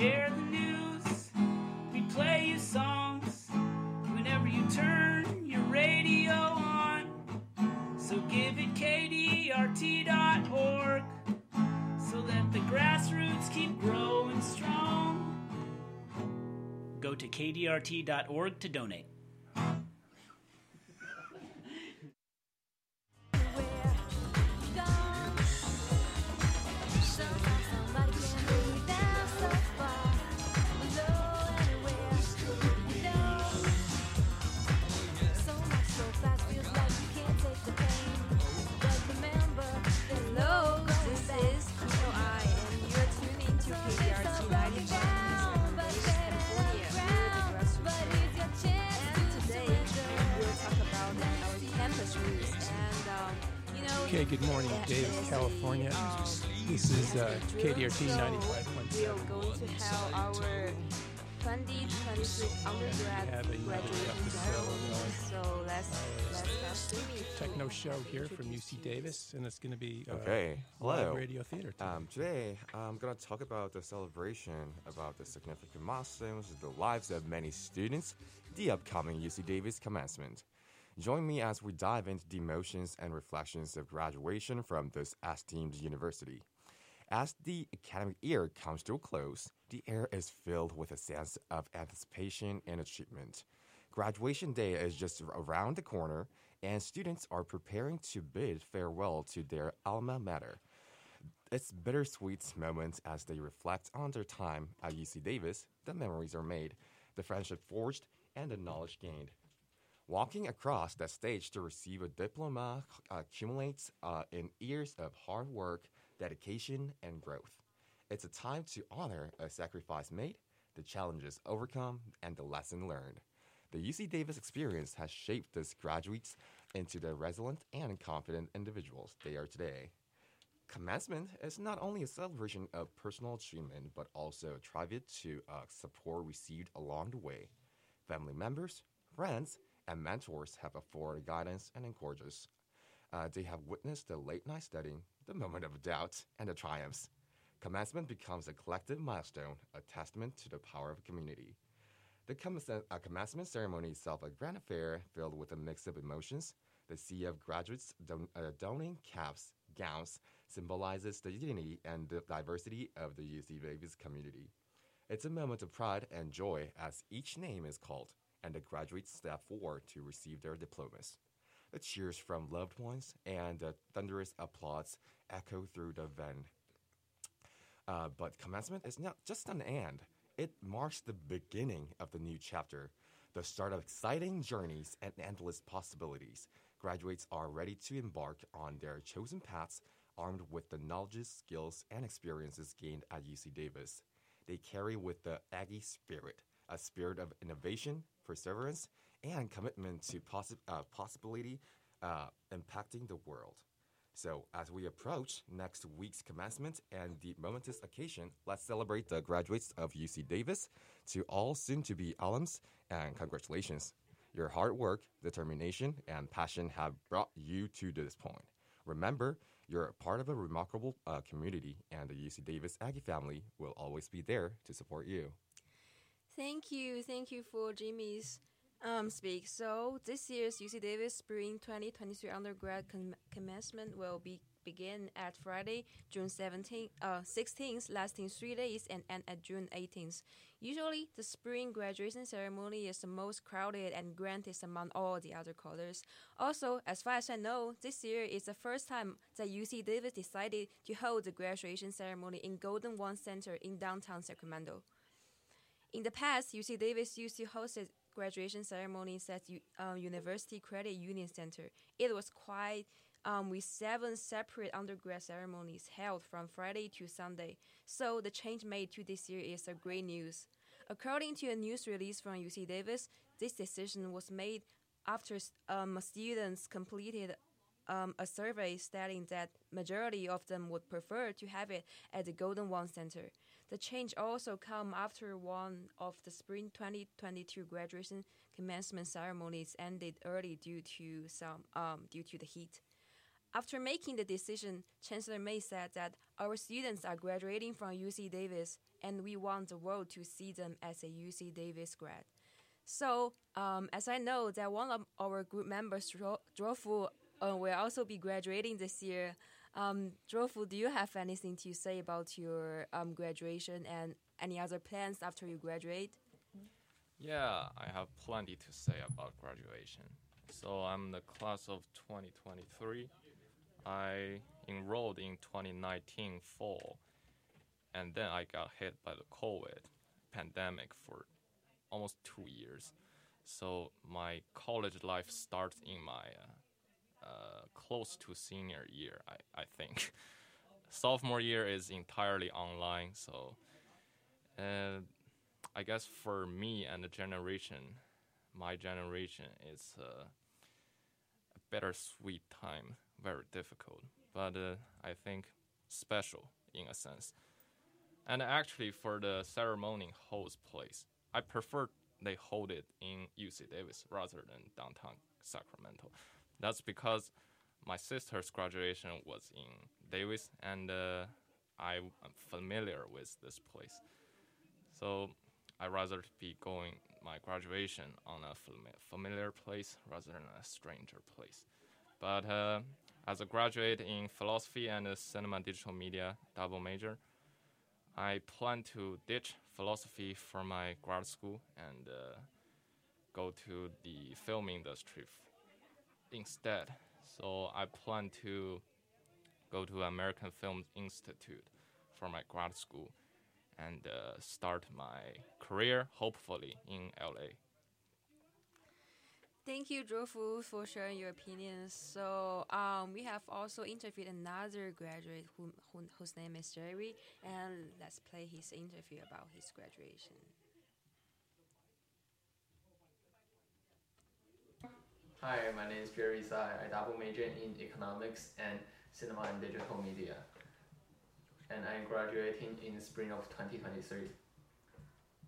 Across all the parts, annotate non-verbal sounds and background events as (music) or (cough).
share the news. We play you songs whenever you turn your radio on. So give it kdrt.org so that the grassroots keep growing strong. Go to kdrt.org to donate. Techno show here from UC Davis, and it's going to be uh, Okay, hello. radio theater. today. Um, today, I'm going to talk about the celebration, about the significant milestones, the lives of many students, the upcoming UC Davis commencement. Join me as we dive into the emotions and reflections of graduation from this esteemed university. As the academic year comes to a close, the air is filled with a sense of anticipation and achievement. Graduation day is just around the corner, and students are preparing to bid farewell to their alma mater. It's bittersweet moments as they reflect on their time at UC Davis. The memories are made, the friendship forged, and the knowledge gained. Walking across that stage to receive a diploma accumulates uh, in years of hard work, dedication, and growth. It's a time to honor a sacrifice made, the challenges overcome, and the lesson learned. The UC Davis experience has shaped these graduates into the resilient and confident individuals they are today. Commencement is not only a celebration of personal achievement, but also a tribute to uh, support received along the way. Family members, friends, and mentors have afforded guidance and encourages. Uh, they have witnessed the late night studying, the moment of doubt, and the triumphs. Commencement becomes a collective milestone, a testament to the power of community. The uh, commencement ceremony itself a grand affair filled with a mix of emotions. The sea of graduates don- uh, donning caps, gowns symbolizes the unity and the diversity of the UC Davis community. It's a moment of pride and joy as each name is called and the graduates step forward to receive their diplomas. The cheers from loved ones and the thunderous applause echo through the van. Uh, but commencement is not just an end. It marks the beginning of the new chapter, the start of exciting journeys and endless possibilities. Graduates are ready to embark on their chosen paths, armed with the knowledge, skills, and experiences gained at UC Davis. They carry with the Aggie spirit, a spirit of innovation, perseverance, and commitment to possi- uh, possibility uh, impacting the world. So, as we approach next week's commencement and the momentous occasion, let's celebrate the graduates of UC Davis. To all soon to be alums, and congratulations. Your hard work, determination, and passion have brought you to this point. Remember, you're a part of a remarkable uh, community, and the UC Davis Aggie family will always be there to support you. Thank you, thank you for Jimmy's um, speak. So this year's UC Davis Spring 2023 undergrad com- commencement will be begin at Friday, June 17th, uh, 16th, lasting three days, and end at June 18th. Usually, the spring graduation ceremony is the most crowded and grandest among all the other colors. Also, as far as I know, this year is the first time that UC Davis decided to hold the graduation ceremony in Golden One Center in downtown Sacramento. In the past, UC Davis used to host graduation ceremonies at uh, University Credit Union Center. It was quite um, with seven separate undergrad ceremonies held from Friday to Sunday. So the change made to this year is a great news. According to a news release from UC Davis, this decision was made after um, students completed um, a survey stating that majority of them would prefer to have it at the Golden One Center. The change also come after one of the spring 2022 graduation commencement ceremonies ended early due to some um, due to the heat. After making the decision, Chancellor May said that our students are graduating from UC Davis and we want the world to see them as a UC Davis grad. So, um, as I know that one of our group members, Drofu, uh, will also be graduating this year. Um, Drofu, do you have anything to say about your um, graduation and any other plans after you graduate? Yeah, I have plenty to say about graduation. So I'm the class of 2023. I enrolled in 2019 fall, and then I got hit by the COVID pandemic for almost two years. So my college life starts in my uh, uh, close to senior year, I, I think. (laughs) Sophomore year is entirely online, so I guess for me and the generation, my generation it's uh, a bittersweet time, very difficult, but uh, I think special in a sense. And actually, for the ceremony holds place, I prefer they hold it in UC Davis rather than downtown Sacramento. That's because my sister's graduation was in Davis, and uh, I'm familiar with this place. So I'd rather be going my graduation on a familiar place rather than a stranger place. But uh, as a graduate in philosophy and cinema digital media double major, I plan to ditch philosophy for my grad school and uh, go to the film industry instead. So I plan to go to American Film Institute for my grad school and uh, start my career, hopefully, in LA. Thank you, Drofu, for sharing your opinions. So, um, we have also interviewed another graduate who, who, whose name is Jerry, and let's play his interview about his graduation. Hi, my name is Jerry Tsai. I double major in economics and cinema and digital media and I'm graduating in spring of 2023.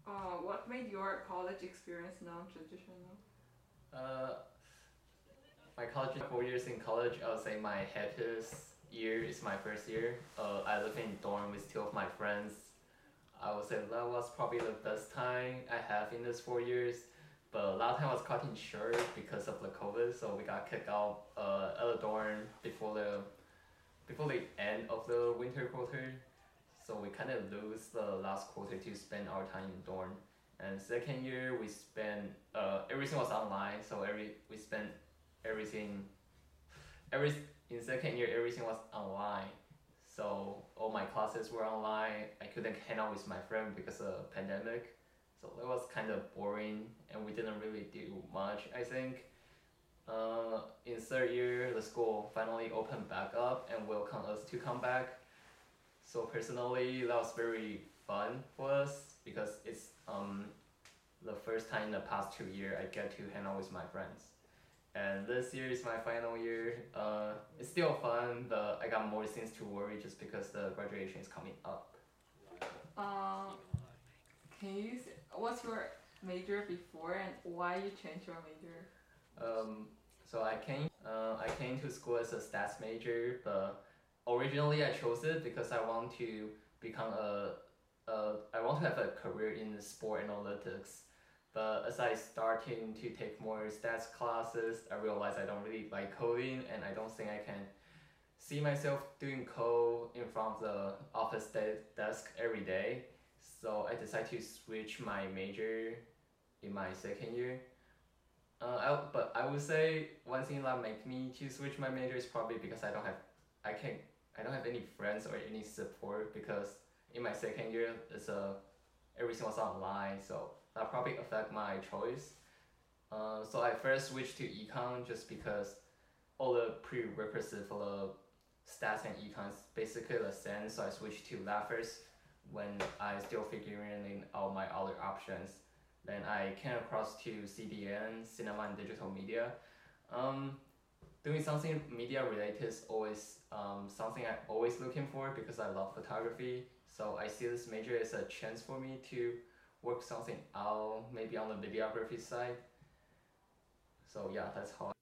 Uh, what made your college experience non-traditional? Uh, my college, four years in college, I would say my happiest year is my first year. Uh, I live in dorm with two of my friends. I would say that was probably the best time I have in these four years. But of time was cutting short because of the COVID, so we got kicked out uh, at the dorm before the before the end of the winter quarter. So we kind of lose the last quarter to spend our time in dorm. And second year we spent uh, everything was online, so every we spent everything every in second year everything was online. So all my classes were online. I couldn't hang out with my friend because of pandemic. So it was kind of boring and we didn't really do much, I think. Uh, in third year, the school finally opened back up and welcomed us to come back. So personally, that was very fun for us because it's um, the first time in the past two years I get to hang out with my friends. And this year is my final year. Uh, it's still fun, but I got more things to worry just because the graduation is coming up. Uh, can you? What's your major before and why you changed your major? Um, so I came, uh, I came to school as a stats major, but originally I chose it because I want to become a, a I want to have a career in sport analytics. But as I started to take more stats classes, I realized I don't really like coding, and I don't think I can see myself doing code in front of the office de- desk every day. So I decided to switch my major in my second year uh, I, but I would say one thing that make me to switch my major is probably because I don't have, I can I don't have any friends or any support because in my second year it's a, uh, everything was online, so that probably affect my choice. Uh, so I first switched to econ just because all the prerequisites for the stats and econ is basically the same, so I switched to that first when I still figuring out my other options. Then I came across to CDM, Cinema and Digital Media. Um, doing something media related is always um, something I'm always looking for because I love photography. So I see this major as a chance for me to work something out, maybe on the videography side. So yeah, that's how.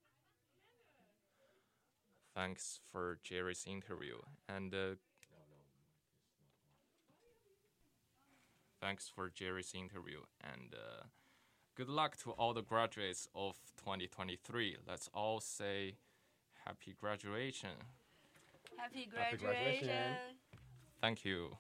thanks for Jerry's interview and. Uh, thanks for Jerry's interview and uh, good luck to all the graduates of 2023. Let's all say happy graduation. Happy Happy graduation. graduation. Thank you.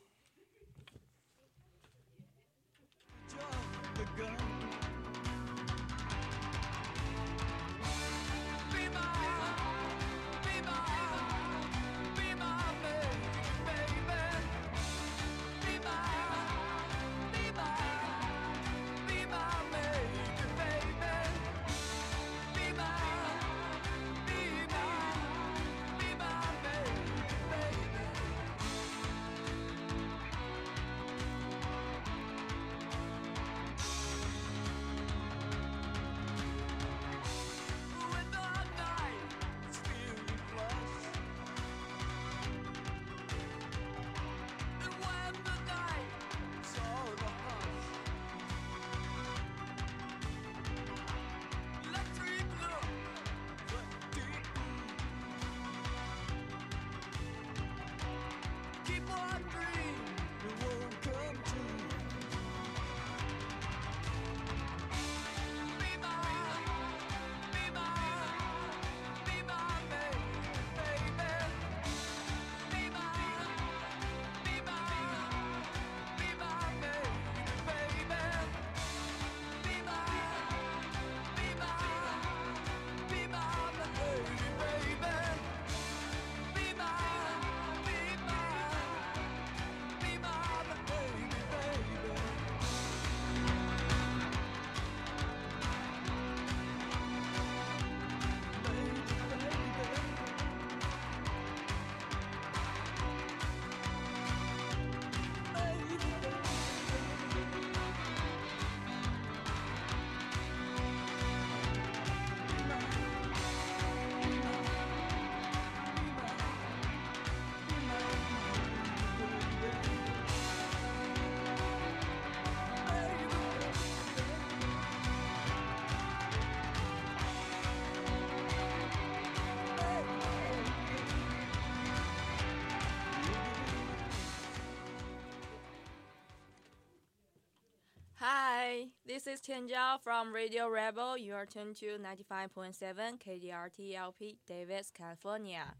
Is Tianjiao from Radio Rebel. You are tuned to 95.7 KDRT LP, Davis, California.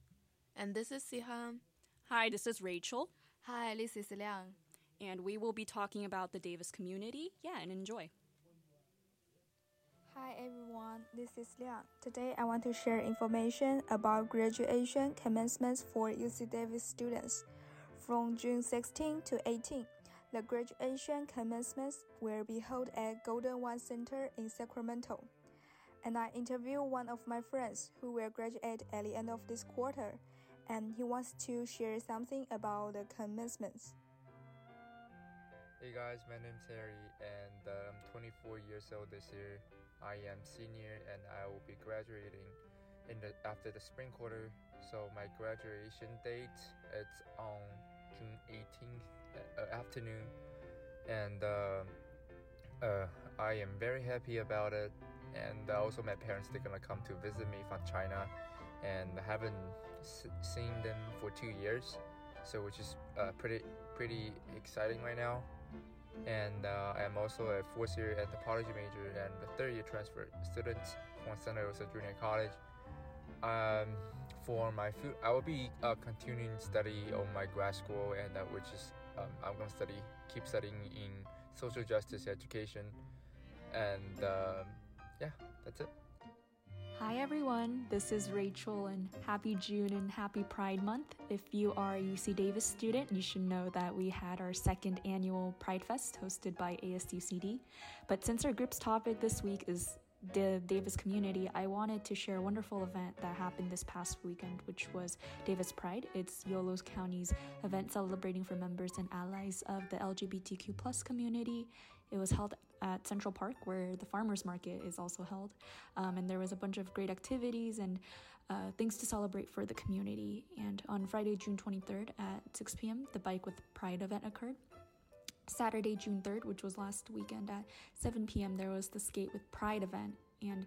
And this is Sihan. Hi, this is Rachel, Hi, this is Liang. and we will be talking about the Davis community. Yeah, and enjoy. Hi everyone, this is Liang. Today I want to share information about graduation commencements for UC Davis students. From June 16 to 18, the graduation commencements will be held at Golden One Center in Sacramento. And I interviewed one of my friends who will graduate at the end of this quarter, and he wants to share something about the commencements. Hey guys, my name's Harry and uh, I'm 24 years old this year. I am senior and I will be graduating in the after the spring quarter. So my graduation date it's on June 18th uh, afternoon, and uh, uh, I am very happy about it. And also my parents they're gonna come to visit me from China, and I haven't seen them for two years, so which is uh, pretty pretty exciting right now and uh, I am also a fourth year anthropology major and a third year transfer student from Santa Rosa Junior College. Um, for my food, I will be uh, continuing study on my grad school, and uh, which is um, I'm gonna study, keep studying in social justice education, and um, yeah, that's it. Hi everyone, this is Rachel and happy June and happy Pride Month. If you are a UC Davis student, you should know that we had our second annual Pride Fest hosted by ASUCD. But since our group's topic this week is the Davis community, I wanted to share a wonderful event that happened this past weekend, which was Davis Pride. It's Yolos County's event celebrating for members and allies of the LGBTQ plus community. It was held at Central Park, where the farmers market is also held, um, and there was a bunch of great activities and uh, things to celebrate for the community. And on Friday, June 23rd at 6 p.m., the Bike with Pride event occurred. Saturday, June 3rd, which was last weekend at 7 p.m., there was the Skate with Pride event. And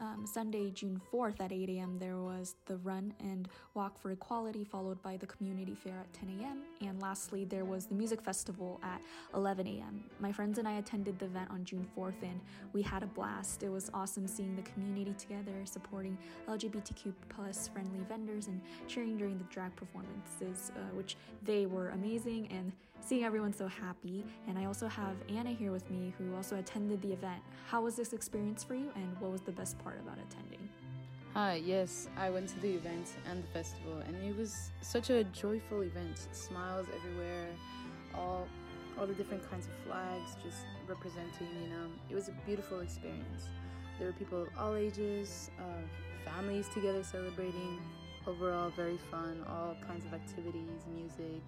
Um, Sunday, June 4th at 8 a.m., there was the run and walk for equality, followed by the community fair at 10 a.m. And lastly, there was the music festival at 11 a.m. My friends and I attended the event on June 4th, and we had a blast. It was awesome seeing the community together, supporting LGBTQ plus friendly vendors, and cheering during the drag performances, uh, which they were amazing, and seeing everyone so happy. And I also have Anna here with me, who also attended the event. How was this experience for you, and what was the best part about attending? Hi, yes, I went to the event and the festival, and it was such a joyful event. Smiles everywhere, all all the different kinds of flags just representing, you know, it was a beautiful experience. There were people of all ages, uh, families together celebrating. Overall, very fun, all kinds of activities, music.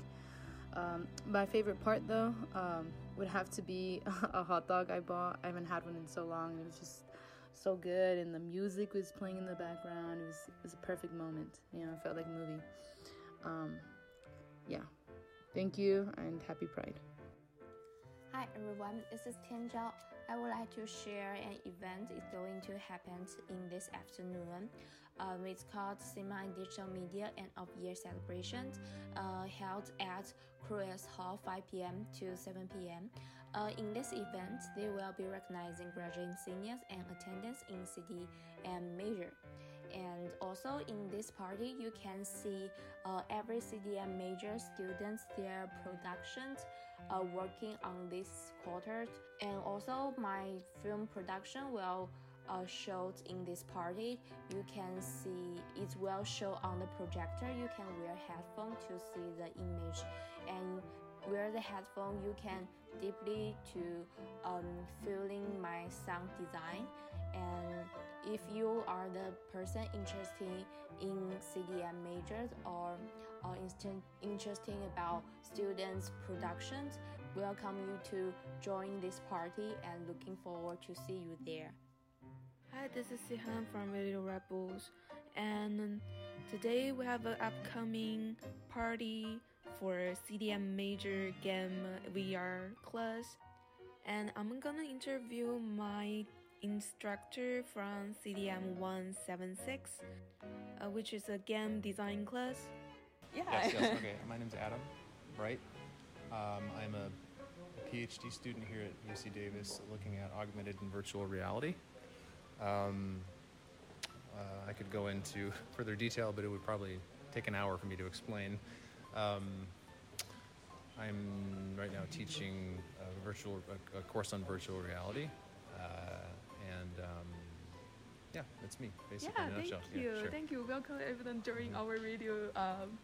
Um, my favorite part, though, um, would have to be (laughs) a hot dog I bought. I haven't had one in so long, and it was just so good. And the music was playing in the background. It was it was a perfect moment. You know, it felt like a movie. Um, yeah, thank you, and happy Pride. Hi everyone, this is Tian Zhao. I would like to share an event is going to happen in this afternoon. Um, it's called Cinema and Digital Media End of Year Celebration, uh, held at Cruess Hall 5 p.m. to 7 p.m. Uh, in this event, they will be recognizing graduating seniors and attendants in CD and major. And also in this party, you can see uh, every CDM major students their productions uh, working on this quarter. And also my film production will uh, showed in this party. You can see it will show on the projector. You can wear headphone to see the image, and wear the headphone. You can deeply to um, feeling my sound design and if you are the person interested in CDM majors or uh, interested about students productions welcome you to join this party and looking forward to see you there Hi, this is Sihan from Radio Rebels, and today we have an upcoming party for CDM Major Game VR class, and I'm gonna interview my instructor from CDM 176, uh, which is a game design class. Yeah. Yes, yes. (laughs) Okay. My name's Adam, right? Um, I'm a PhD student here at UC Davis looking at augmented and virtual reality. Um, uh, I could go into (laughs) further detail, but it would probably take an hour for me to explain. Um, I'm right now teaching a virtual a, a course on virtual reality, uh, and um, yeah, that's me basically. Yeah, thank nutshell. you, Yeah, sure. thank you. Welcome everyone during our radio um,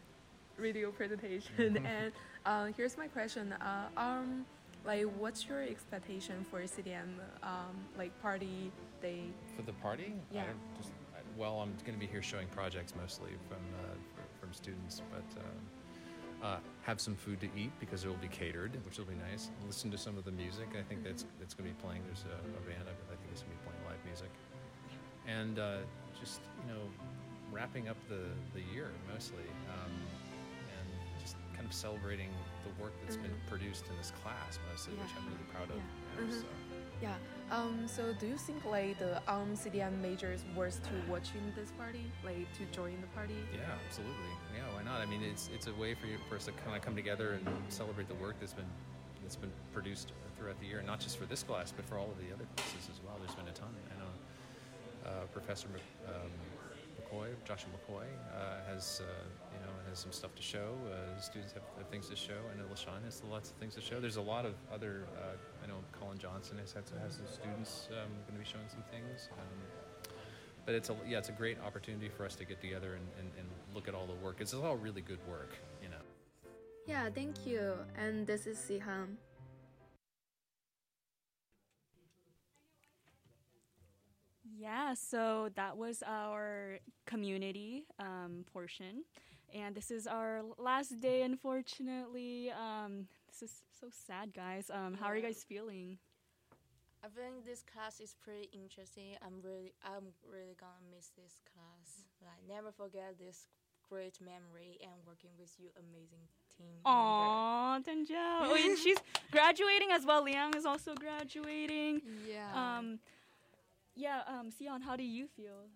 radio presentation. and uh, here's my question. Uh, um, like, what's your expectation for CDM um, like party day? For the party? I Yeah. just, I, well, I'm going to be here showing projects mostly from uh, from students, but um, uh, have some food to eat because it will be catered, which will be nice. Listen to some of the music. I think that's that's going to be playing. There's a, a band. I I think it's going to be playing live music, and uh, just you know, wrapping up the the year mostly, um, and just kind of celebrating the work that's been produced in this class mostly, which I'm really proud of. you know, Mhm. so. Yeah. Um. So, do you think like the um CDM majors worth to watching this party, like to join the party? Yeah, absolutely. Yeah, why not? I mean, it's it's a way for you for us to kind of come together and celebrate the work that's been that's been produced throughout the year, not just for this class, but for all of the other classes as well. There's been a ton. I know uh, Professor um, McCoy, Joshua McCoy, uh, has uh, you know has some stuff to show. Uh, students have, have things to show. I know LaShawn has lots of things to show. There's a lot of other. I know Colin Johnson has had some, has some students um, going to be showing some things. Um, but it's a yeah, it's a great opportunity for us to get together and, and, and look at all the work. It's all really good work, you know. Yeah. Thank you. And this is Sihan. Yeah, so that was our community um, portion. And this is our last day, unfortunately. Um, this is so sad, guys. Um, How are you guys feeling? I think this class is pretty interesting. I'm really, I'm really gonna miss this class. Like, never forget this great memory and working with you, amazing team. member. Aw, Tenjo. Oh, and (laughs) she's graduating as well. Liang is also graduating. Yeah. Um, yeah, um, Sion, how do you feel?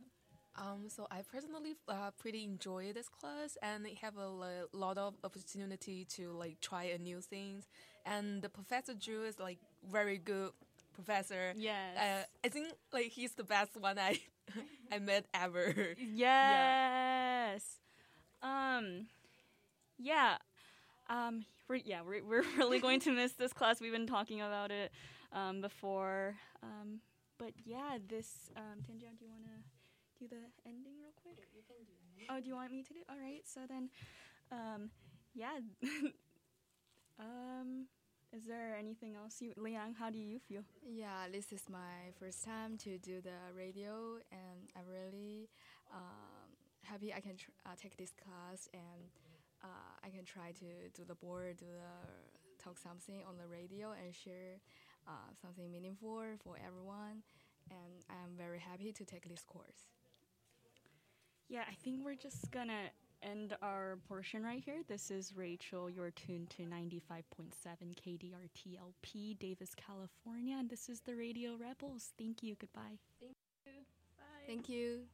Um, so I personally uh, pretty enjoy this class and have a lot of opportunity to like try a new things. And the professor Drew is like very good professor. Yes. Uh, I think like he's the best one I (laughs) I met ever. Yes. Um, yeah. Um, we're, yeah, we're, we're (laughs) really going to miss this class. We've been talking about it um, before. Um, but yeah, this um, do you want to do the ending real quick? You can do it. Oh, do you want me to do? All right. So then, um, yeah. (laughs) um, is there anything else you, Liang? How do you feel? Yeah, this is my first time to do the radio, and I'm really um, happy I can tr- uh, take this class and uh, I can try to do the board, do the talk something on the radio, and share uh, something meaningful for everyone. And I'm very happy to take this course. Yeah, I think we're just gonna end our portion right here. This is Rachel. You're tuned to 95.7 KDRTLP, Davis, California, and this is the Radio Rebels. Thank you. Goodbye. Thank you. Bye. Thank you.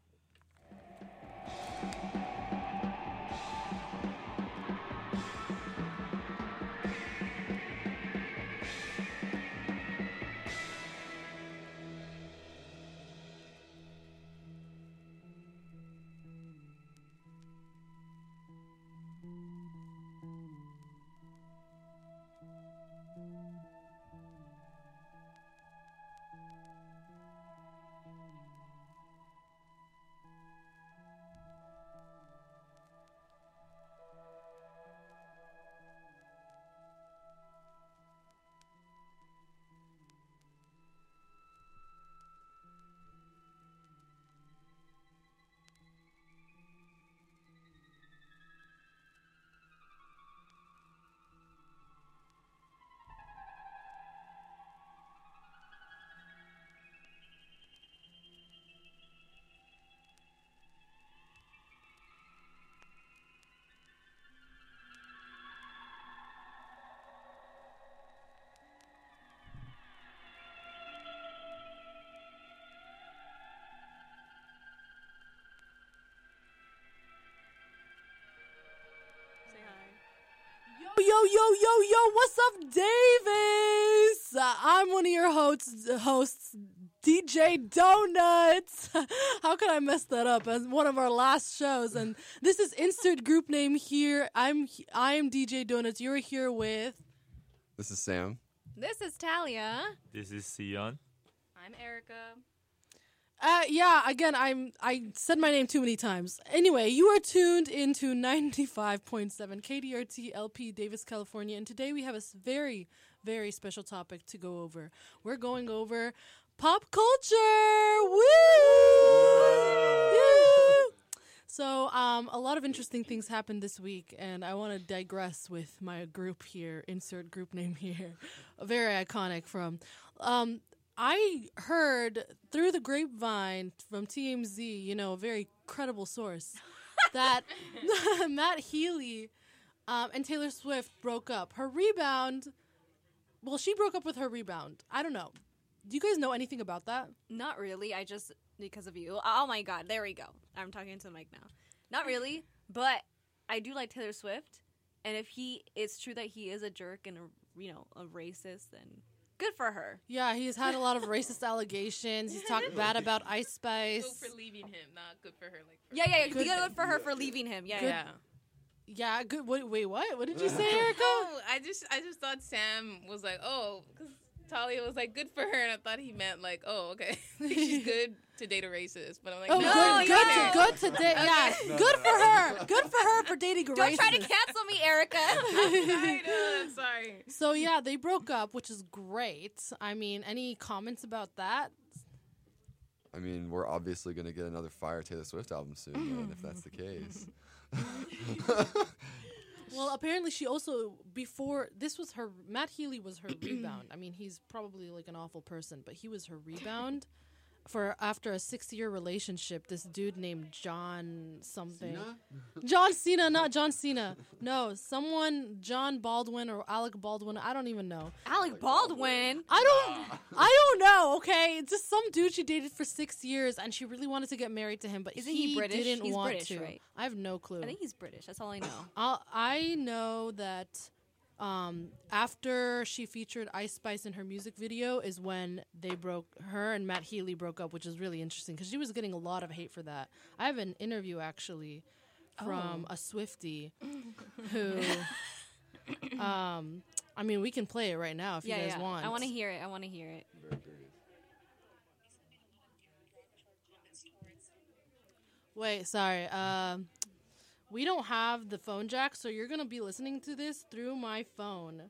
Yo, yo, yo, yo, yo, what's up, Davis? Uh, I'm one of your hosts, hosts DJ Donuts. (laughs) How could I mess that up as one of our last shows? And this is insert group name here. I'm I am DJ Donuts. You're here with This is Sam. This is Talia. This is Sion. I'm Erica. Uh, yeah, again, I'm I said my name too many times. Anyway, you are tuned into 95.7 KDRT LP Davis, California, and today we have a very, very special topic to go over. We're going over pop culture. Woo! Woo! So, um, a lot of interesting things happened this week, and I want to digress with my group here. Insert group name here, very iconic from. Um, I heard through the grapevine from TMZ, you know, a very credible source, (laughs) that (laughs) Matt Healy um, and Taylor Swift broke up. Her rebound, well, she broke up with her rebound. I don't know. Do you guys know anything about that? Not really. I just because of you. Oh my god, there we go. I'm talking to the mic now. Not really, but I do like Taylor Swift, and if he, it's true that he is a jerk and a you know a racist, then good for her. Yeah, he's had a lot of (laughs) racist allegations. He's talked (laughs) bad about Ice Spice. Good for leaving him, not good for her. Like for Yeah, yeah, yeah. Good- Good, good for her for leaving him. Yeah, Good- yeah. Yeah, good. Wait, wait, what? What did you (laughs) say, Erica? No, I just I just thought Sam was like, oh, because Talia was like, good for her, and I thought he meant like, oh, okay, (laughs) she's good to date a racist. But I'm like, Oh, no, good, good, yeah. to, good to date. Yeah, Okay. good for her. Good for her for dating a Don't try to cancel me, Erica. (laughs) I know, sorry. So yeah, they broke up, which is great. I mean, any comments about that? I mean, we're obviously going to get another Fire Taylor Swift album soon, then, if that's the case. (laughs) Well, apparently she also before this was her Matt Healy was her rebound. I mean, he's probably like an awful person, but he was her rebound. For after a six-year relationship, this dude named John something. Cena? (laughs) John Cena, not John Cena. No, someone John Baldwin or Alec Baldwin. I don't even know. Alec Baldwin. I don't. I don't know. Okay, it's just some dude she dated for six years, and she really wanted to get married to him, but Isn't he British? didn't He's want British, to. right? I have no clue. I think he's British. That's all I know. I'll, I know that um, after she featured Ice Spice in her music video is when they broke her and Matt Healy broke up, which is really interesting because she was getting a lot of hate for that. I have an interview actually from Oh. a Swifty who. (laughs) um, I mean, we can play it right now if yeah, you guys yeah. want. I want to hear it. I want to hear it. Wait, sorry. Um, we don't have the phone jack, so you're gonna be listening to this through my phone.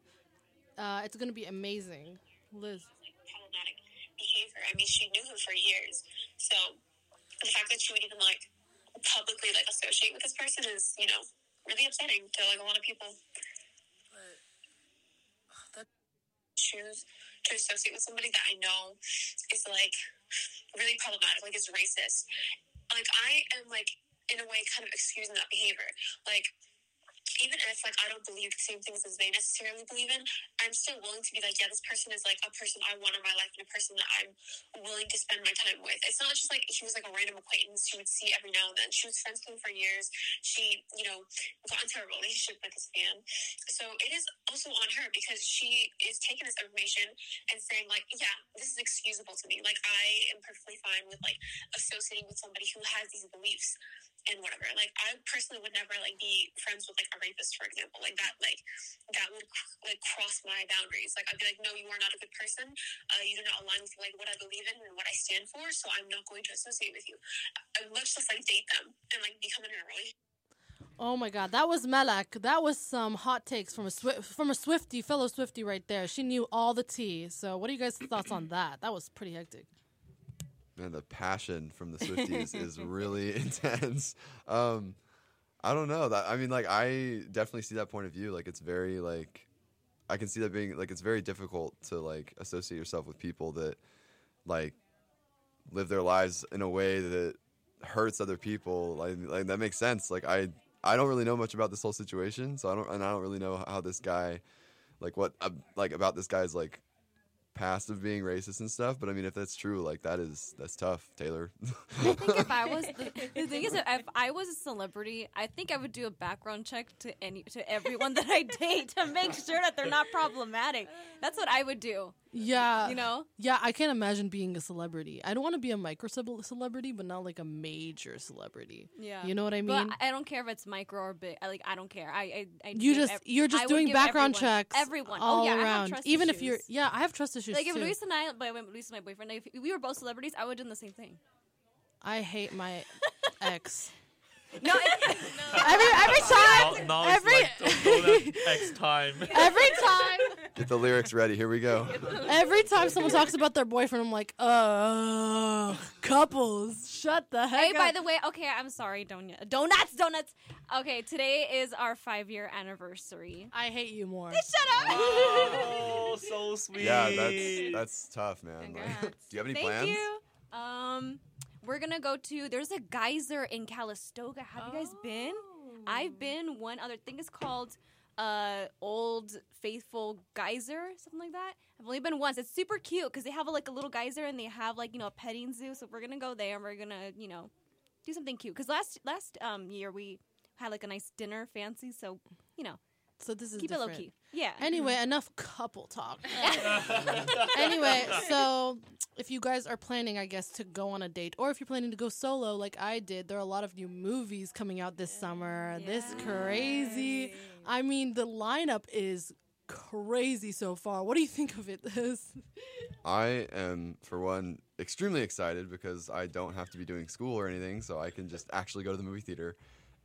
Uh, it's gonna be amazing, Liz. problematic behavior. I mean, she knew him for years, so the fact that she would even like publicly like associate with this person is, you know, really upsetting to like a lot of people. But choose to associate with somebody that I know is like really problematic, like is racist. Like I am like in a way kind of excusing that behavior, like. Even if like I don't believe the same things as they necessarily believe in, I'm still willing to be like, yeah, this person is like a person I want in my life and a person that I'm willing to spend my time with. It's not just like he was like a random acquaintance she would see every now and then. She was friends with him for years. She, you know, got into a relationship with this man. So it is also on her because she is taking this information and saying like, yeah, this is excusable to me. Like I am perfectly fine with like associating with somebody who has these beliefs and whatever. Like I personally would never like be friends with like a rapist, for example. Like that, like that would like cross my boundaries. Like I'd be like, no, you are not a good person. Uh, you do not align with like what I believe in and what I stand for. So I'm not going to associate with you. I would much less like date them and like become in a relationship. Oh my God, that was Melek. That was some hot takes from a Swi- from a Swifty, fellow Swifty, right there. She knew all the tea. So, what are you guys' thoughts on that? That was pretty hectic. Man, the passion from the (laughs) Swifties is really (laughs) intense. Um, I don't know that. I mean, like, I definitely see that point of view. Like, it's very like, I can see that being like, it's very difficult to like associate yourself with people that like live their lives in a way that hurts other people. Like, like that makes sense. Like, I I don't really know much about this whole situation, so I don't and I don't really know how this guy, like, what uh, like about this guy's like past of being racist and stuff. But I mean, if that's true, like that is that's tough, Taylor. I think if I was the, (laughs) (laughs) the thing is, if I was a celebrity, I think I would do a background check to any to everyone that I date to make sure that they're not problematic. That's what I would do. Yeah, You know? Yeah, I can't imagine being a celebrity. I don't want to be a micro celebrity, but not like a major celebrity. Yeah, you know what I mean. But I don't care if it's micro or big. Like I don't care. I I, I you just ev- you're just would doing background everyone, checks. Everyone, oh, all oh yeah, I have around. trust Even if you're, yeah, I have trust issues like if too. Luis and I, but when Luis is my boyfriend, if we were both celebrities, I would do the same thing. I hate my (laughs) ex. No, (laughs) (laughs) every every time, Now, now it's every like oh, no, X time. (laughs) every time, Get the lyrics ready. Here we go. every time someone talks about their boyfriend, I'm like, uh, couples, shut the heck Hey, up. by the way, okay, I'm sorry, donut, donuts, donuts. Okay, today is our five year anniversary. I hate you more. Shut up. Oh, so sweet. Yeah, that's that's tough, man. Like, do you have any Thank plans? you. Um, we're gonna go to. There's a geyser in Calistoga. Have you guys been? I've been. One other thing is called uh old faithful geyser something like that i've only been once it's super cute because they have a, like a little geyser and they have like you know a petting zoo so we're gonna go there and we're gonna you know do something cute because last last um year we had like a nice dinner fancy so you know so this is keep it low key yeah Anyway, mm-hmm. enough couple talk. (laughs) (laughs) anyway, so if you guys are planning, I guess, to go on a date, or if you're planning to go solo, like I did, there are a lot of new movies coming out this summer. This crazy. I mean, the lineup is crazy so far. What do you think of it? This. (laughs) I am, for one, extremely excited because I don't have to be doing school or anything, so I can just actually go to the movie theater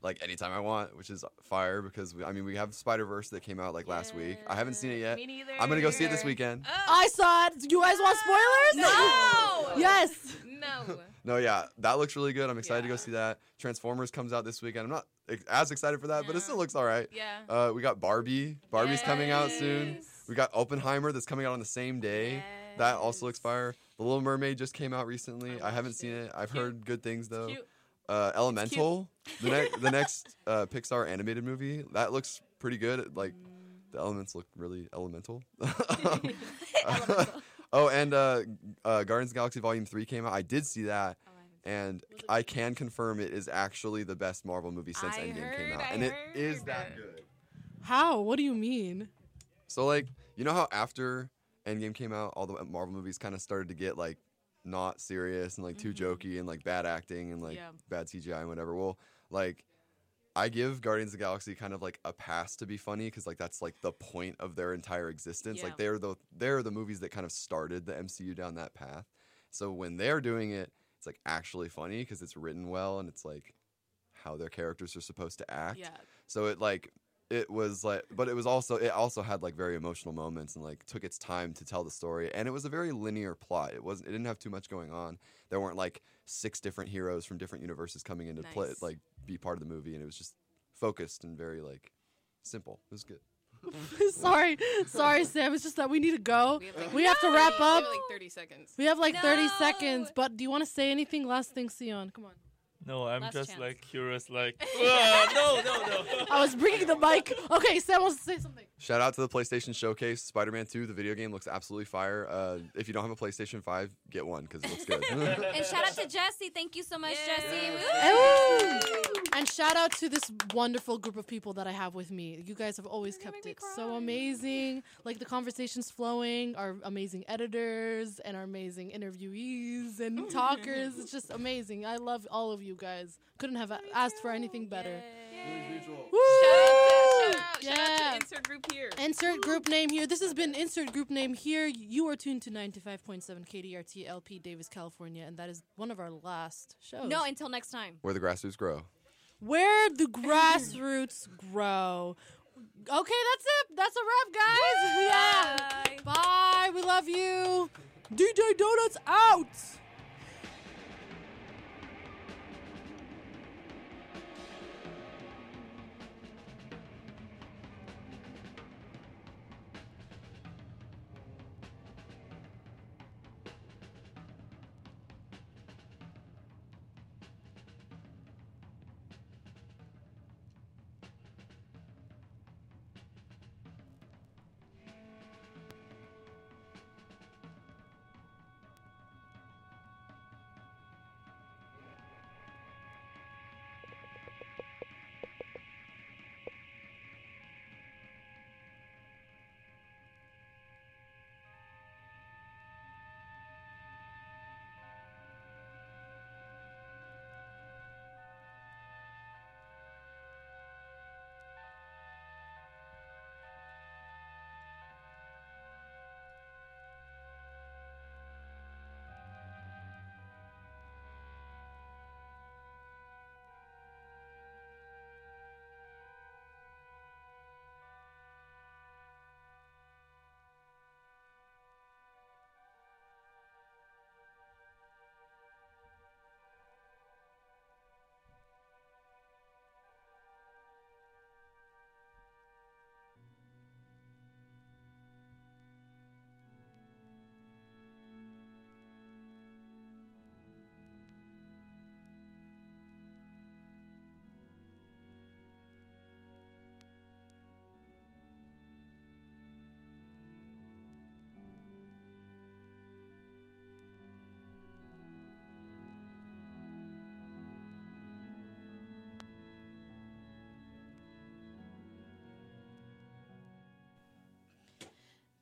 like anytime I want, which is fire because we, I mean we have Spider Verse that came out like last week. I haven't seen it yet. Me neither. I'm gonna go see it this weekend. I saw it. You guys want spoilers? No. (laughs) yes. No. No, yeah, that looks really good. I'm excited to go see that. Transformers comes out this weekend. I'm not as excited for that, but it still looks all right. Yeah. Uh, we got Barbie. Barbie's coming out soon. We got Oppenheimer that's coming out on the same day. Yes. That also looks fire. The Little Mermaid just came out recently. I, haven't seen it. I've heard good things though. cute. Uh, Elemental, the next the next uh, Pixar animated movie that looks pretty good. Like the elements look really elemental. (laughs) (laughs) (laughs) oh, and uh, uh, Guardians of the Galaxy Volume Three came out. I did see that. And I can confirm it is actually the best Marvel movie since I Endgame came out, I and it is heard. that good. How? What do you mean? So like, you know how after Endgame came out, all the Marvel movies kind of started to get like not serious and like too mm-hmm. jokey and like bad acting and like Yeah. bad CGI and whatever. Well, like I give Guardians of the Galaxy kind of like a pass to be funny because like that's like the point of their entire existence. Yeah. Like they're the they're the movies that kind of started the MCU down that path. So when they're doing it, it's like actually funny because it's written well and it's like how their characters are supposed to act. Yeah. So it like it was like but it was also it also had like very emotional moments and like took its time to tell the story and it was a very linear plot. It wasn't it didn't have too much going on. There weren't like six different heroes from different universes coming into play Nice. like be part of the movie and it was just focused and very like simple. It was good. (laughs) sorry, sorry, Sam. It's just that we need to go. We have, like- to wrap We have up. like 30 seconds. We have like 30 seconds, but do you want to say anything? Last thing, Sion. Come on. No, I'm Last just chance. like curious, like, (laughs) no, no, no. I was bringing the mic. Okay, Sam wants to say something. Shout out to the PlayStation Showcase. Spider Man 2, the video game looks absolutely fire. Uh, if you don't have a PlayStation 5, get one because it looks good. (laughs) and shout out to Jesse. Thank you so much, Jesse. Ooh. And shout out to this wonderful group of people that I have with me. You guys have always kept it so amazing. Like the conversations flowing, our amazing editors and our amazing interviewees and (laughs) talkers. It's just amazing. I love all of you guys. Couldn't have a- asked for anything better. Woo! Shout out, shout out Yeah. to insert group here. Insert group name here. This has been insert group name here. You are tuned to 95.7 KDRT LP Davis, California, and that is one of our last shows. No, until next time. Where the grassroots grow. Where the grassroots grow. Okay, that's it. That's a wrap, guys. Yeah. Bye. We love you. DJ Donuts out.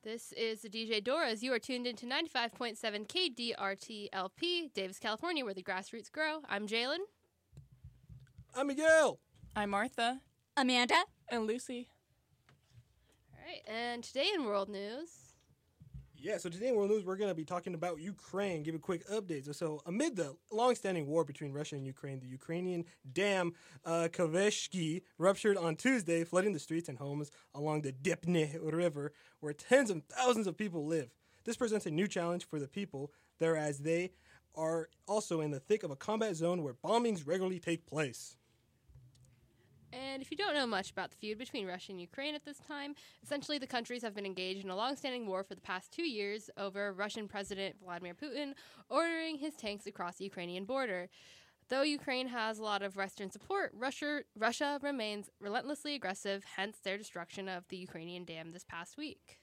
This is the DJ Doras. You are tuned into 95.7 KDRT LP, Davis, California, where the grassroots grow. I'm Jalen. I'm Miguel. I'm Martha. Amanda. And Lucy. All right, and today in world news. Yeah, so today in World News, we're going to be talking about Ukraine, give a quick update. So, amid the long-standing war between Russia and Ukraine, the Ukrainian dam uh, Kaveshki ruptured on Tuesday, flooding the streets and homes along the Dnipro River, where tens of thousands of people live. This presents a new challenge for the people there as they are also in the thick of a combat zone where bombings regularly take place. And if you don't know much about the feud between Russia and Ukraine at this time, essentially the countries have been engaged in a long-standing war for the past two years over Russian President Vladimir Putin ordering his tanks across the Ukrainian border. Though Ukraine has a lot of Western support, Russia, Russia remains relentlessly aggressive, hence their destruction of the Ukrainian dam this past week.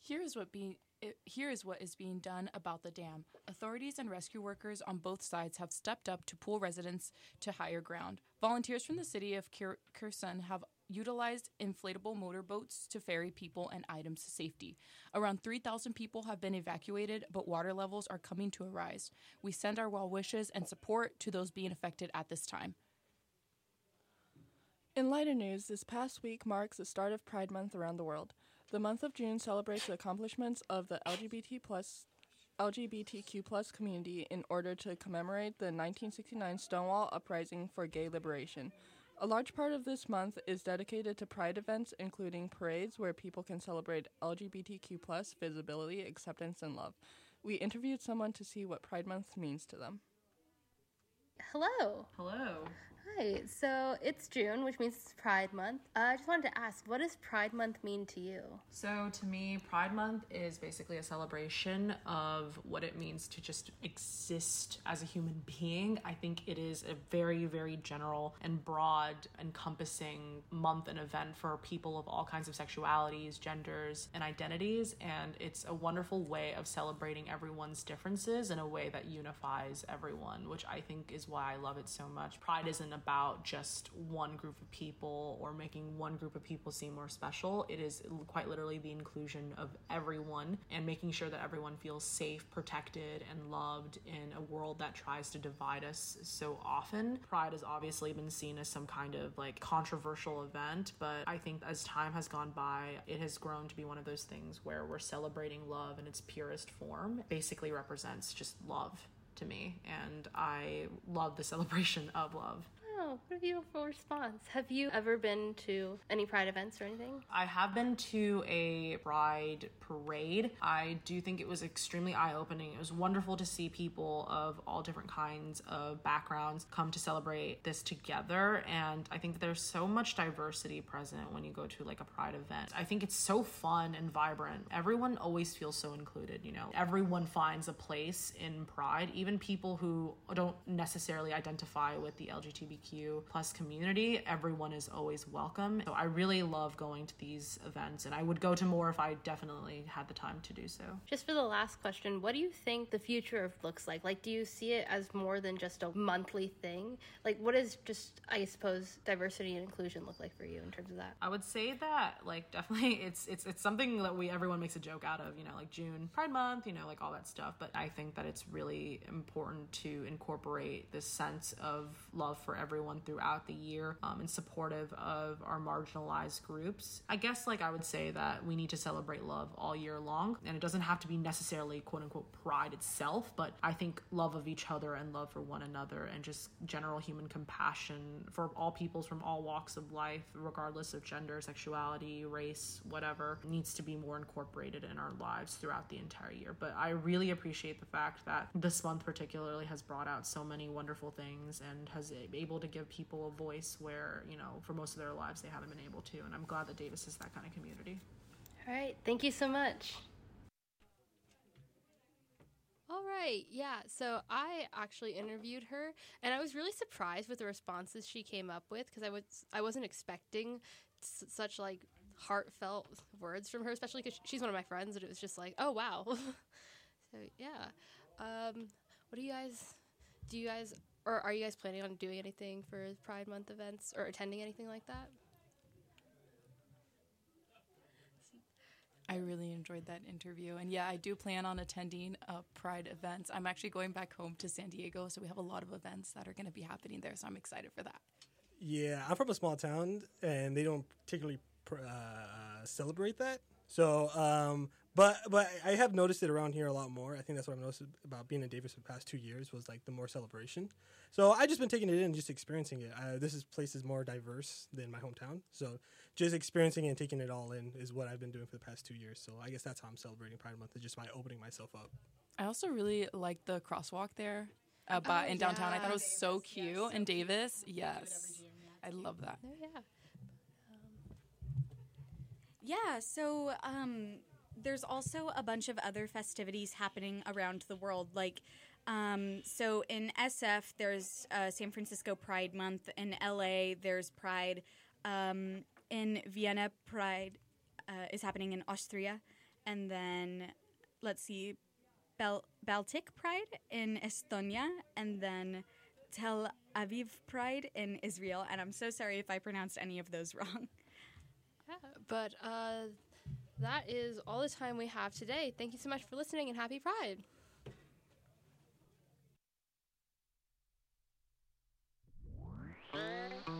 here is what being it, here is what is being done about the dam. Authorities and rescue workers on both sides have stepped up to pull residents to higher ground. Volunteers from the city of Kher- Kherson have utilized inflatable motorboats to ferry people and items to safety. Around 3,000 people have been evacuated, but water levels are coming to a rise. We send our well wishes and support to those being affected at this time. In lighter news, this past week marks the start of Pride Month around the world. The month of June celebrates the accomplishments of the LGBT plus LGBTQ plus community in order to commemorate the 1969 Stonewall Uprising for gay liberation. A large part of this month is dedicated to pride events, including parades where people can celebrate LGBTQ plus visibility, acceptance, and love. We interviewed someone to see what Pride Month means to them. Hello. Hello. Hi. So it's June, which means it's Pride Month. Uh, I just wanted to ask, what does Pride Month mean to you? So, to me, Pride Month is basically a celebration of what it means to just exist as a human being. I think it is a very, very general and broad, encompassing month and event for people of all kinds of sexualities, genders, and identities. And it's a wonderful way of celebrating everyone's differences in a way that unifies everyone, which I think is why I love it so much. Pride isn't about just one group of people or making one group of people seem more special. It is quite literally the inclusion of everyone and making sure that everyone feels safe, protected, and loved in a world that tries to divide us so often. Pride has obviously been seen as some kind of like controversial event, but I think as time has gone by, it has grown to be one of those things where we're celebrating love in its purest form. It basically represents just love to me, and I love the (laughs) celebration of love. Oh, what a beautiful response. Have you ever been to any Pride events or anything? I have been to a Pride parade. I do think it was extremely eye opening. It was wonderful to see people of all different kinds of backgrounds come to celebrate this together. And I think there's so much diversity present when you go to like a Pride event. I think it's so fun and vibrant. Everyone always feels so included, you know, everyone finds a place in Pride, even people who don't necessarily identify with the LGBTQ plus community. Everyone is always welcome. So I really love going to these events and I would go to more if I definitely had the time to do so. Just for the last question, what do you think the future of looks like? Like, do you see it as more than just a monthly thing? Like, what is just, I suppose, diversity and inclusion look like for you in terms of that? I would say that, like, definitely (laughs) it's it's it's something that we everyone makes a joke out of, you know, like June Pride Month, you know, like all that stuff. But I think that it's really important to incorporate this sense of love for everyone throughout the year um, and supportive of our marginalized groups. I guess, like, I would say that we need to celebrate love all year long, and it doesn't have to be necessarily quote unquote pride itself, but I think love of each other and love for one another and just general human compassion for all peoples from all walks of life, regardless of gender, sexuality, race, whatever, needs to be more incorporated in our lives throughout the entire year. But I really appreciate the fact that this month, particularly, has brought out so many wonderful things and has able to give people a voice where, you know, for most of their lives they haven't been able to. And I'm glad that Davis is that kind of community. All right. Thank you so much. All right. Yeah. So I actually interviewed her and I was really surprised with the responses she came up with because I was I wasn't expecting s- such like heartfelt words from her, especially because she's one of my friends and it was just like, "Oh, wow." (laughs) so, yeah. Um what do you guys do you guys or are you guys planning on doing anything for Pride Month events or attending anything like that? I really enjoyed that interview. And yeah, I do plan on attending uh, Pride events. I'm actually going back home to San Diego, so we have a lot of events that are going to be happening there. So I'm excited for that. Yeah, I'm from a small town, and they don't particularly uh, celebrate that. So, um, but but I have noticed it around here a lot more. I think that's what I've noticed about being in Davis for the past two years was like the more celebration. So I just been taking it in, and just experiencing it. Uh, this is place is more diverse than my hometown, so just experiencing and taking it all in is what I've been doing for the past two years. So I guess that's how I'm celebrating Pride Month is just by opening myself up. I also really like the crosswalk there. uh, by, Oh, in downtown. I thought it yeah. was so cute. In Davis, yes, I love that. yeah. Yeah, so um, there's also a bunch of other festivities happening around the world. Like, um, so in SF, there's uh, San Francisco Pride Month. In LA, there's Pride. Um, in Vienna, Pride uh, is happening in Austria. And then, let's see, Bal- Baltic Pride in Estonia. And then Tel Aviv Pride in Israel. And I'm so sorry if I pronounced any of those (laughs) wrong. Yeah, but uh, that is all the time we have today. Thank you so much for listening and happy Pride. Time (laughs)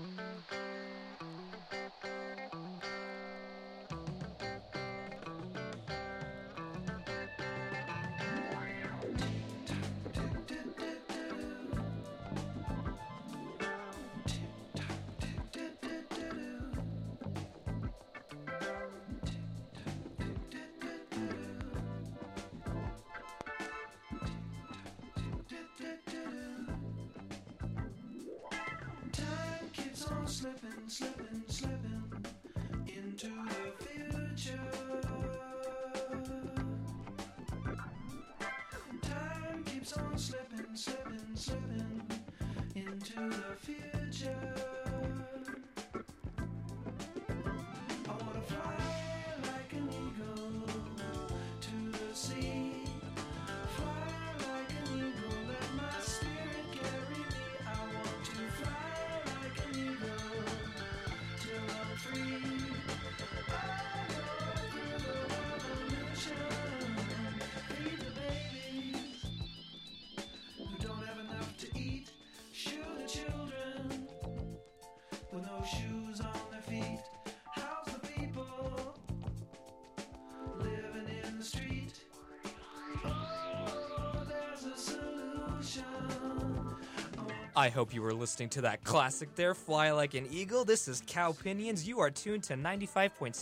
I hope you were listening to that classic there, Fly Like an Eagle. This is Cow Pinions. You are tuned to 95.7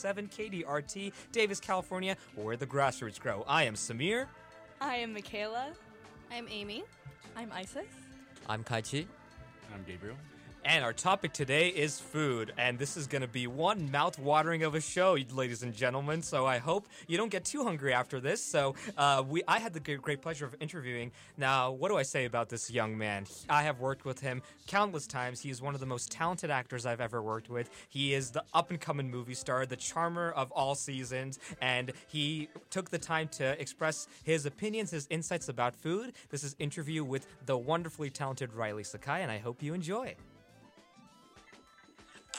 KDRT, Davis, California, where the grassroots grow. I am Samir. I am Michaela. I'm Amy. I'm Isis. I'm Kaichi. I'm Gabriel. And our topic today is food, and this is going to be one mouth-watering of a show, ladies and gentlemen. So I hope you don't get too hungry after this. So uh, we, I had the great, pleasure of interviewing. Now, what do I say about this young man? I have worked with him countless times. He is one of the most talented actors I've ever worked with. He is the up-and-coming movie star, the charmer of all seasons, and he took the time to express his opinions, his insights about food. This is interview with the wonderfully talented Riley Sakai, and I hope you enjoy.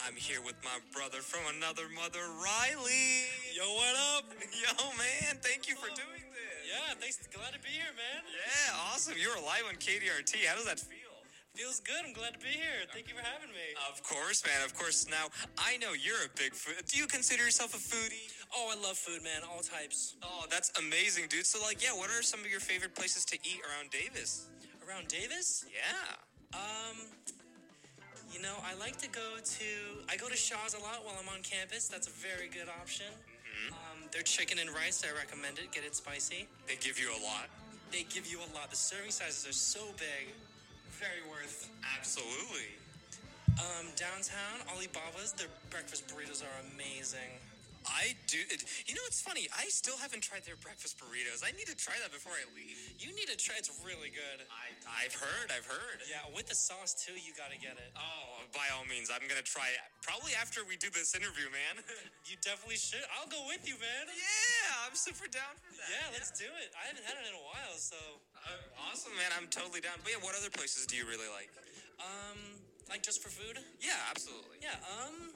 I'm here with my brother from another mother, Riley. Yo, what up? (laughs) Yo, man, thank you for doing this. Yeah, thanks. Glad to be here, man. Yeah, awesome. You're live on KDRT. How does that feel? Feels good. I'm glad to be here. Thank you for having me. Of course, man. Of course. Now, I know you're a big food. Do you consider yourself a foodie? Oh, I love food, man. All types. Oh, that's amazing, dude. So, like, yeah, what are some of your favorite places to eat around Davis? Around Davis? Yeah. Um, you know, I like to go to. I go to Shaw's a lot while I'm on campus. That's a very good option. Mm-hmm. Um, their chicken and rice, I recommend it. Get it spicy. They give you a lot. They give you a lot. The serving sizes are so big. Very worth. Absolutely. Um, downtown, Alibaba's, their breakfast burritos are amazing. I do. It, you know, it's funny. I still haven't tried their breakfast burritos. I need to try that before I leave. You need to try. It's really good. I, I've heard. I've heard. Yeah, with the sauce too. You gotta get it. Oh, by all means, I'm gonna try it. Probably after we do this interview, man. (laughs) You definitely should. I'll go with you, man. Yeah, I'm super down for that. Yeah, let's do it. I haven't had it in a while, so. Uh, awesome, man. I'm totally down. But yeah, what other places do you really like? Um, like just for food? Yeah, absolutely. Yeah. Um,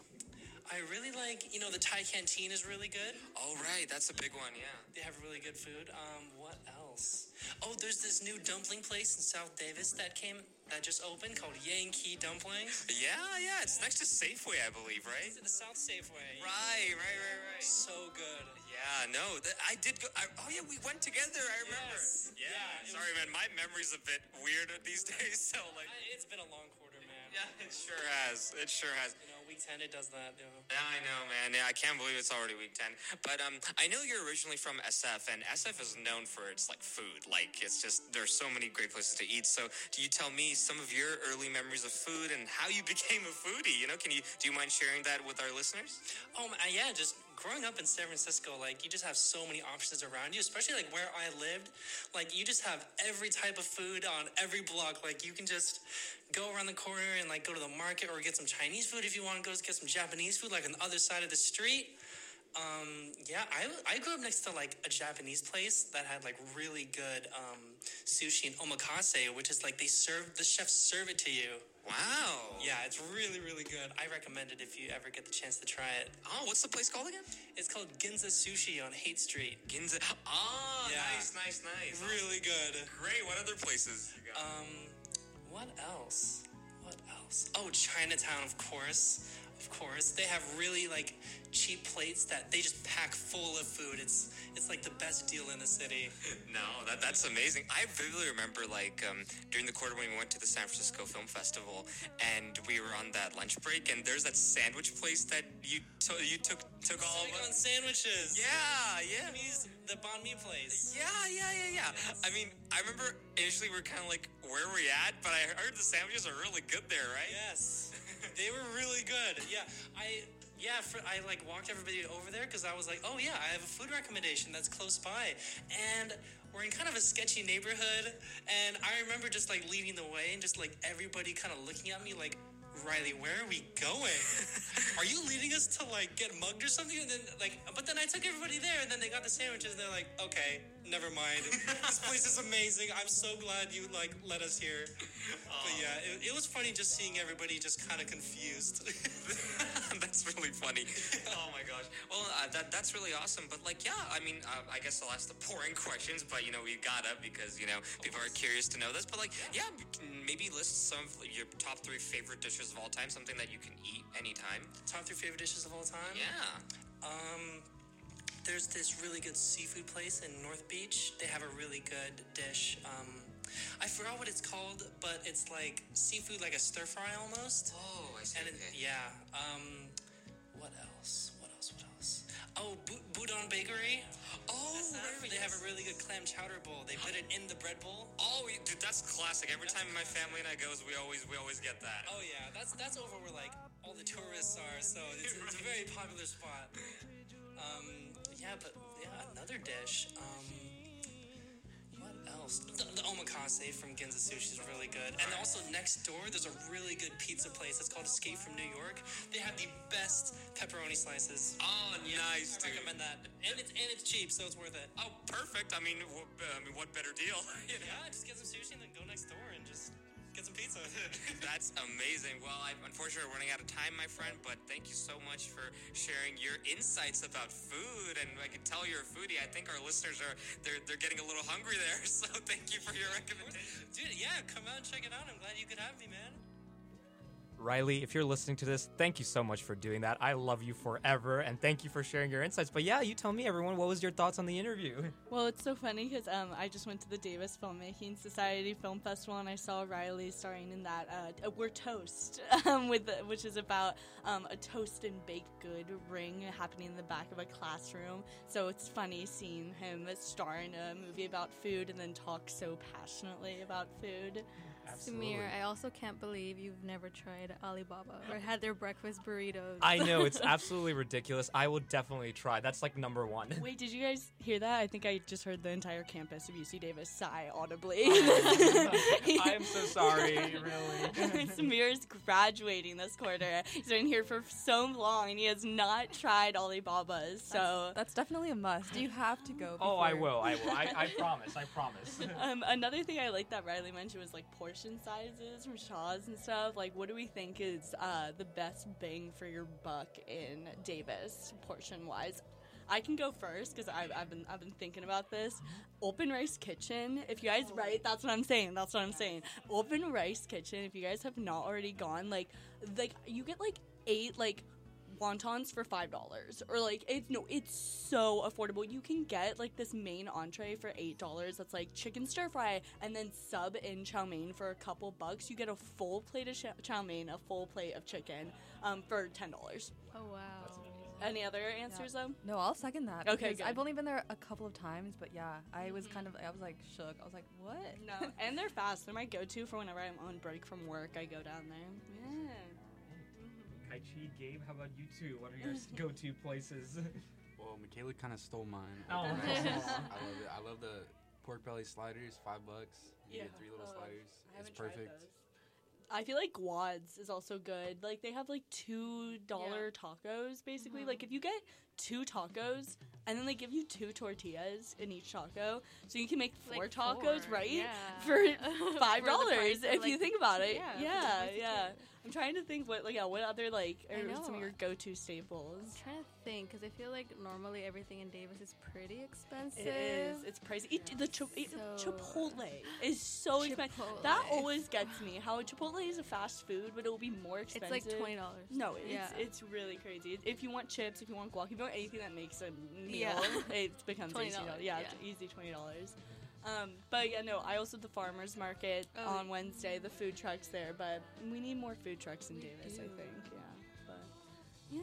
I really like. You know, the Thai canteen is really good. All right, that's a big one. Yeah. They have really good food. Um, what else? Oh, there's this new dumpling place in South Davis that came that just opened called Yankee Dumplings. Yeah, yeah. It's next to Safeway, I believe, right? It's at the South Safeway. Right, right, right, right. So good. Yeah, no, that, I did go. I, oh yeah, we went together. I remember. Yes. Yeah. Yeah, sorry, man. My memory's a bit weird (laughs) these days. So like, It's been a long quarter, man. yeah, it sure has. It sure has. You know, week 10 it does that. You know. Yeah, I know, man. Yeah, I can't believe it's already week 10. But um, I know you're originally from SF, and SF is known for its like food. Like it's just there's so many great places to eat. So, do you tell me some of your early memories of food and how you (laughs) became a foodie? You know, can you do you mind sharing that with our listeners? Oh man, yeah, just growing up in San Francisco, like you just have so many options around you, especially like where I lived. Like you just have every type of food on every block. Like you can just go around the corner and like go to the market or get some Chinese food if you want to go get some Japanese food, like on the other side of the street. Um, yeah, I, I grew up next to like a Japanese place that had like really good um, sushi and omakase, which is like they serve the chefs serve it to you. Wow. Yeah, it's really really good. I recommend it if you ever get the chance to try it. Oh, what's the place called again? It's called Ginza Sushi on Haight Street. Ginza. Ah, Yeah. nice, nice, nice. Really good. Great. What other places? You got? Um, what else? What else? Oh, Chinatown, of course. Of course, they have really like cheap plates that they just pack full of food. It's it's like the best deal in the city. (laughs) No, that that's amazing. I vividly remember like um, during the quarter when we went to the San Francisco Film Festival and we were on that lunch break and there's that sandwich place that you to- you took took all of us. sandwiches. Yeah, yeah. Vietnamese, the banh mi place. Yeah, yeah, yeah, yeah. I mean, I remember initially we are kind of like, where are we at? But I heard the sandwiches are really good there, right? Yes, they were really good. Yeah, I yeah for, I like walked everybody over there because I was like, oh yeah, I have a food recommendation that's close by, and we're in kind of a sketchy neighborhood, and I remember just like leading the way and just like everybody kind of looking at me like. Riley, where are we going? (laughs) are you leading us to like get mugged or something? And then like, but then I took everybody there, and then they got the sandwiches, and they're like, okay, never mind. (laughs) this place is amazing. I'm so glad you like let us here. But yeah, it, it was funny just seeing everybody just kind of confused. (laughs) that's really funny. (laughs) oh my gosh. Well, uh, that that's really awesome. But like, yeah, I mean, uh, I guess I'll ask the boring questions, but you know, we gotta because you know people are curious to know this. But like, yeah, maybe list some of your top three favorite dishes of all time, something that you can eat anytime. Top three favorite dishes of all time? Yeah. Um, there's this really good seafood place in North Beach. They have a really good dish. Um, I forgot what it's called, but it's like seafood, like a stir fry almost. Oh, I see. And it, yeah. Um, what else? What else? What else? Oh, Bu- Boudin Bakery. Oh, SF, they have a really good clam chowder bowl. They put it in the bread bowl. Oh, we- dude, that's classic. Every time my family and I goes, we always we always get that. Oh yeah, that's that's over where like all the tourists are. So it's, it's a very popular spot. (laughs) Um, yeah, but yeah, another dish. Um, what else? The, the omakase from Ginza Sushi is really good. And also next door, there's a really good pizza place. It's called Escape from New York. They have the best pepperoni slices. Oh, nice, I dude. recommend that. And it's and it's cheap, so it's worth it. Oh, perfect. I mean, wh- I mean, what better deal? you (laughs) know? Yeah, just get some sushi and then go next door pizza. (laughs) That's amazing. Well, I'm unfortunately running out of time, my friend, but thank you so much for sharing your insights about food. And I can tell you're a foodie. I think our listeners are they're they're getting a little hungry there. (laughs) So thank you for your recommendation. Dude, yeah, come out and check it out. I'm glad you could have me, man. Riley, if you're listening to this, thank you so much for doing that. I love you forever, and thank you for sharing your insights. But yeah, you tell me, everyone, what was your thoughts on the interview? (laughs) Well, it's so funny because um, I just went to the Davis Filmmaking Society Film Festival and I saw Riley starring in that uh, "We're Toast," (laughs) um, with which is about um, a toast and baked good ring happening in the back of a classroom. So it's funny seeing him star in a movie about food and then talk so passionately about food. Samir, I also can't believe you've never tried Alibaba or had their breakfast burritos. I know it's (laughs) absolutely ridiculous. I will definitely try. That's like number one. Wait, did you guys hear that? I think I just heard the entire campus of UC Davis sigh audibly. (laughs) (laughs) I'm so sorry, really. Samir's graduating this quarter. He's been here for so long and he has not tried Alibaba's. So That's definitely a must. Do you have to go. Oh, I will. I will. I, I promise. I promise. um, another thing I like that Riley mentioned was like portion sizes from Shaw's and stuff. Like, what do we think is uh, the best bang for your buck in Davis, portion wise? I can go first because I've, I've been I've been thinking about this. Open Rice Kitchen. If you guys right, that's what I'm saying. That's what I'm saying. Open Rice Kitchen. If you guys have not already gone, like like you get like eight like wontons for five dollars, or like it's no, it's so affordable. You can get like this main entree for eight dollars. That's like chicken stir fry, and then sub in chow mein for a couple bucks. You get a full plate of chow mein, a full plate of chicken, um, for ten dollars. Oh wow. Any other answers though? No, I'll second that. Okay, good. I've only been there a couple of times, but yeah, I was kind of, I was like shook. I was like, what? No, and they're fast. They're my go-to for whenever I'm on break from work. I go down there. Yeah. Kai Chi, Gabe, how about you two? What are your (laughs) go-to places? Well, Michaela kind of stole mine. Oh. (laughs) I love it. I love the pork belly sliders, five bucks. You Yeah. get three little Oh, sliders. I It's haven't tried perfect. those. I feel like Guads is also good. Like they have like two dollar tacos basically. Mm-hmm. Like if you get two tacos and then they give you two tortillas in each taco, so you can make four Like tacos, four, right? yeah. For (laughs) For five dollars price of, if you think about it. yeah, Yeah, yeah. I'm trying to think what like yeah, what other like are some of your go-to staples? I'm trying to think because I feel like normally everything in Davis is pretty expensive. It is. It's pricey. It, the chi- it- So- Chipotle (laughs) is so expensive. That always gets me. How Chipotle is a fast food, but it will be more expensive. It's like $20. No, it's Yeah. it's really crazy. If you want chips, if you want guac, if you want anything that makes a meal, Yeah. it becomes $20, easy. Yeah, it's easy twenty dollars. Um, but yeah, no, I also the farmers market Oh. on Wednesday. The food trucks there, but we need more food trucks in Davis. I think. Yeah, but yeah.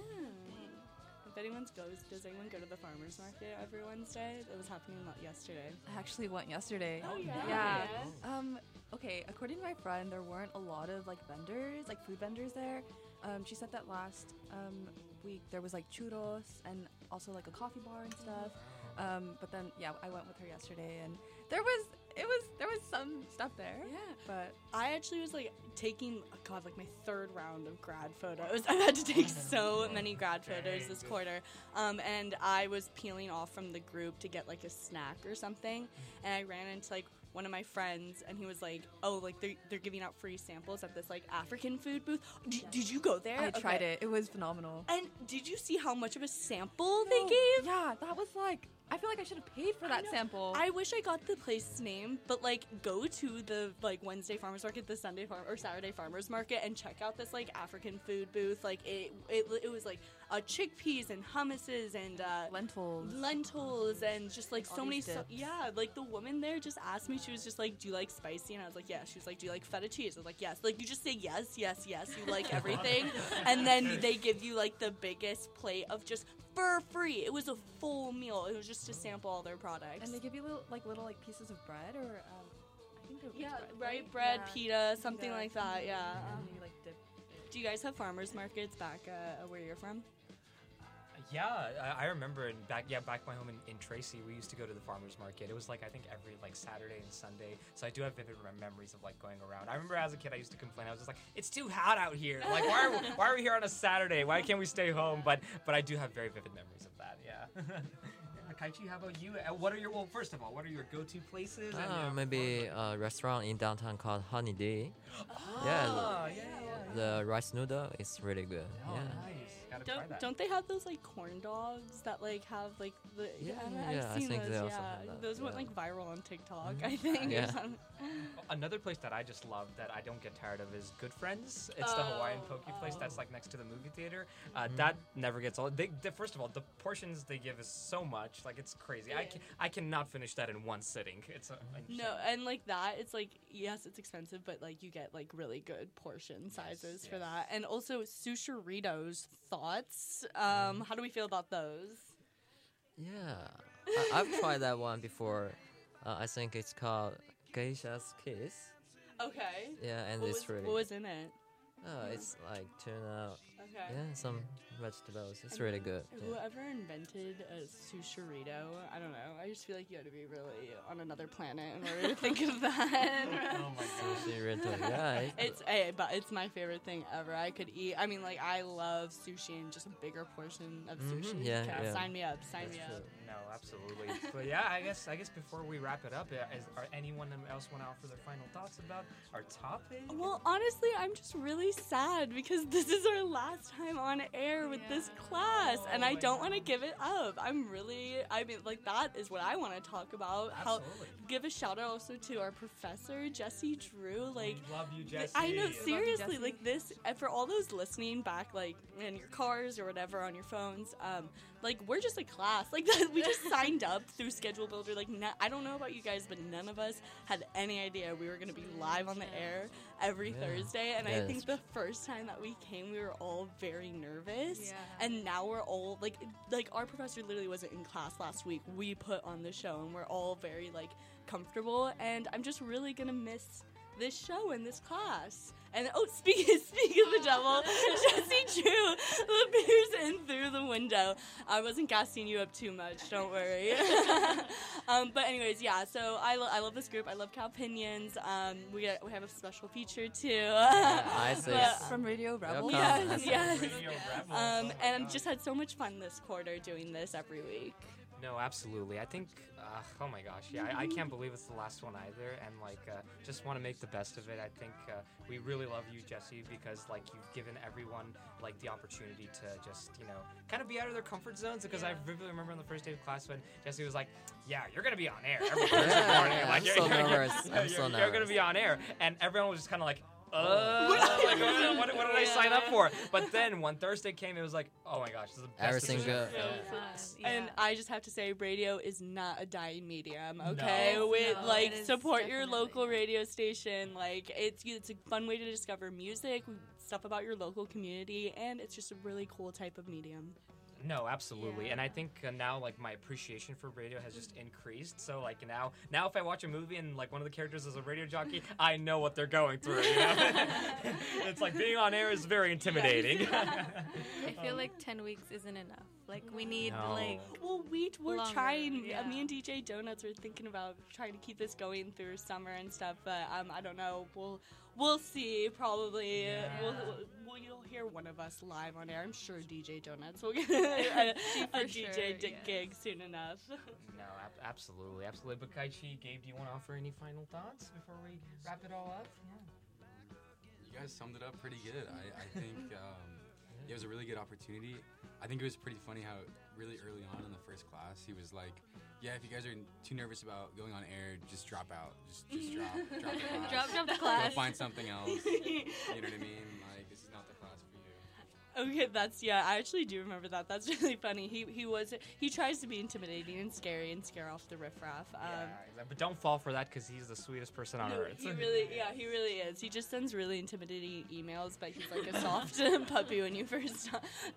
If anyone goes, does anyone go to the farmers market every Wednesday? It was happening lo- yesterday. I actually went yesterday. Oh, yeah? Yeah. Yeah. Um. Okay. According to my friend, there weren't a lot of like vendors, like food vendors there. Um. She said that last um week there was like churros and also like a coffee bar and stuff. Um. But then yeah, I went with her yesterday and there was it was there was some stuff there. Yeah. But I actually was like taking oh God like my third round of grad photos. (laughs) I've had to take so (laughs) many grad photos this quarter, um, and I was peeling off from the group to get like a snack or something, and I ran into like one of my friends, and he was like, "Oh, like they're they're giving out free samples at this like African food booth. Did, did you go there? I tried it. It was phenomenal. And did you see how much of a sample they gave? Yeah, that was like I feel like I should have paid for that know. sample. I wish I got the place's name, but like go to the like Wednesday farmers market, the Sunday farm or Saturday farmers market, and check out this like African food booth. Like it, it, it was like uh, chickpeas and hummuses and uh, lentils, lentils, and just like All so many. So- yeah, like the woman there just asked me. She was just like, "Do you like spicy?" And I was like, "Yeah." She was like, "Do you like feta cheese?" I was like, "Yes." Like you just say yes, yes, yes. You like (laughs) everything, and then (laughs) they give you like the biggest plate of just for free. It was a full meal. It was just to sample all their products. and they give you little like little like pieces of bread or um, I think they're Yeah, bread, right, bread, Yeah. pita, something Pita, like that. Yeah. you, like dip do you guys have farmers markets back uh, where you're from? Yeah, I, I remember in back yeah back my home in, in Tracy, we used to go to the farmers market. It was like I think every like Saturday and Sunday. So I do have vivid memories of like going around. I remember as a kid I used to complain. I was just like, it's too hot out here. (laughs) Like why are we, why are we here on a Saturday? Why can't we stay home? But but I do have very vivid memories of that. Yeah. (laughs) yeah Kaichi, how about you? Uh, What are your well? First of all, what are your go-to places? Uh, your- maybe a restaurant in downtown called Honey Day. Ah, (gasps) yeah, yeah, yeah. the rice noodle is really good. Oh, yeah. nice. Gotta Don't, that. don't they have those like corn dogs that like have like the Yeah, I've yeah, I seen think those they also yeah have that, those went like viral on TikTok I think or Yeah. Another place that I just love that I don't get tired of is Good Friends. It's the Hawaiian Oh, poke place that's like next to the movie theater. Uh, Mhm. That never gets old. They, they, first of all, the portions they give is so much, like it's crazy. I can, I cannot finish that in one sitting. It's uh, No, and like that, it's like yes, it's expensive, but like you get like really good portion sizes for that, and also sushiritos. Thoughts? Um, how do we feel about those? Yeah, I, I've tried that one before. Uh, I think it's called Geisha's Kiss. Okay. Yeah, and what it's was, really. What was in it? Oh, it's like tuna. Okay. Yeah, some vegetables. It's And really good. yeah. Whoever invented a sushirito, I don't know. I just feel like you had to be really on another planet in order to think of that. (laughs) Oh my (laughs) God. Sushirito, yeah, (laughs) it's- It's a, but it's my favorite thing ever. I could eat. I mean, like I love sushi and just a bigger portion of Mhm, sushi. yeah, Okay, yeah. Sign me up. Sign That's me true. up. No, absolutely. but yeah, I guess I guess before we wrap it up, uh, is, are anyone else want to offer their final thoughts about our topic? Well, honestly, I'm just really sad because this is our last last time on air with this class, and I don't want to give it up. I'm really, I mean, like that is what I want to talk about. How Absolutely. give a shout out also to our professor Jesse Drew. Like, love you, th- Jesse. I know Love you, seriously, Jesse. like this. And for all those listening back, like in your cars or whatever on your phones, um, like we're just a class. Like (laughs) we just (laughs) signed up through Schedule Builder. Like no, I don't know about you guys, but none of us had any idea we were going to be live on the air every Yeah. Thursday. And Yeah, I think the first time that we came, we were all very nervous. Yeah. And now we're all like, like our professor literally wasn't in class last week. We put on the show, and we're all very like comfortable. And I'm just really gonna miss this show and this class. And oh, (laughs) speaking speaking of the devil, (laughs) Jesse Drew appears in through the window. I wasn't gassing you up too much. Don't worry. (laughs) um, but anyways, yeah. So I, lo- I love this group. I love Cow Pinions. Um, we got, we have a special feature too. I see. But- From Radio Rebel. Yes, Welcome. yes. Radio Rebels. Um, Oh my and just had so much fun this quarter doing this every week. No, absolutely. I think, uh, oh my gosh, yeah, I, I can't believe it's the last one either, and like, uh, just want to make the best of it. I think uh, we really love you, Jesse, because like you've given everyone like the opportunity to just, you know, kind of be out of their comfort zones. Because I vividly remember on the first day of class when Jesse was like, "Yeah, you're gonna be on air every (laughs) (laughs) Yeah, morning." I'm Like, so you're, you're- nervous. you're- I'm so you're gonna be on air, and everyone was just kind of like. Uh, like, what, what- what did I sign up for? But then when Thursday came, it was like, oh my gosh, this is the best Everything decision good. ever. And I just have to say, radio is not a dying medium. Okay, No. with No, like support your local radio station. Like it's it's a fun way to discover music, stuff about your local community, and it's just a really cool type of medium. No, absolutely, and I think uh, now like my appreciation for radio has just increased. So like now, now if I watch a movie and like one of the characters is a radio jockey, I know what they're going through. You know? (laughs) it's like being on air is very intimidating. (laughs) I feel like 10 weeks isn't enough. Like, we need, No. like. Well, we we're Longer, trying. yeah. Uh, me and DJ Donuts were thinking about trying to keep this going through summer and stuff, but um, I don't know. We'll we'll see. Probably uh, we'll, we'll you'll hear one of us live on air. I'm sure DJ Donuts will get (laughs) a, a DJ sure, di- yeah. gig soon enough. (laughs) no, ab- absolutely, absolutely. But Kaichi, Gabe, do you want to offer any final thoughts before we wrap it all up? You guys summed it up pretty good. I, I think um, it was a really good opportunity. I think it was pretty funny how really early on in the first class he was like, "Yeah, if you guys are too nervous about going on air, just drop out. Just just drop drop the (laughs) class. Drop- drop the Go find something else. (laughs) you know what I mean? Like this is not the class for you." Okay, that's yeah. I actually do remember that. That's (laughs) really funny. He he was he tries to be intimidating and scary and scare off the riffraff. Um, Yeah, but don't fall for that because he's the sweetest person on No, earth. he (laughs) really, yeah, he really is. He just sends really intimidating emails, but he's like a soft (laughs) puppy when you first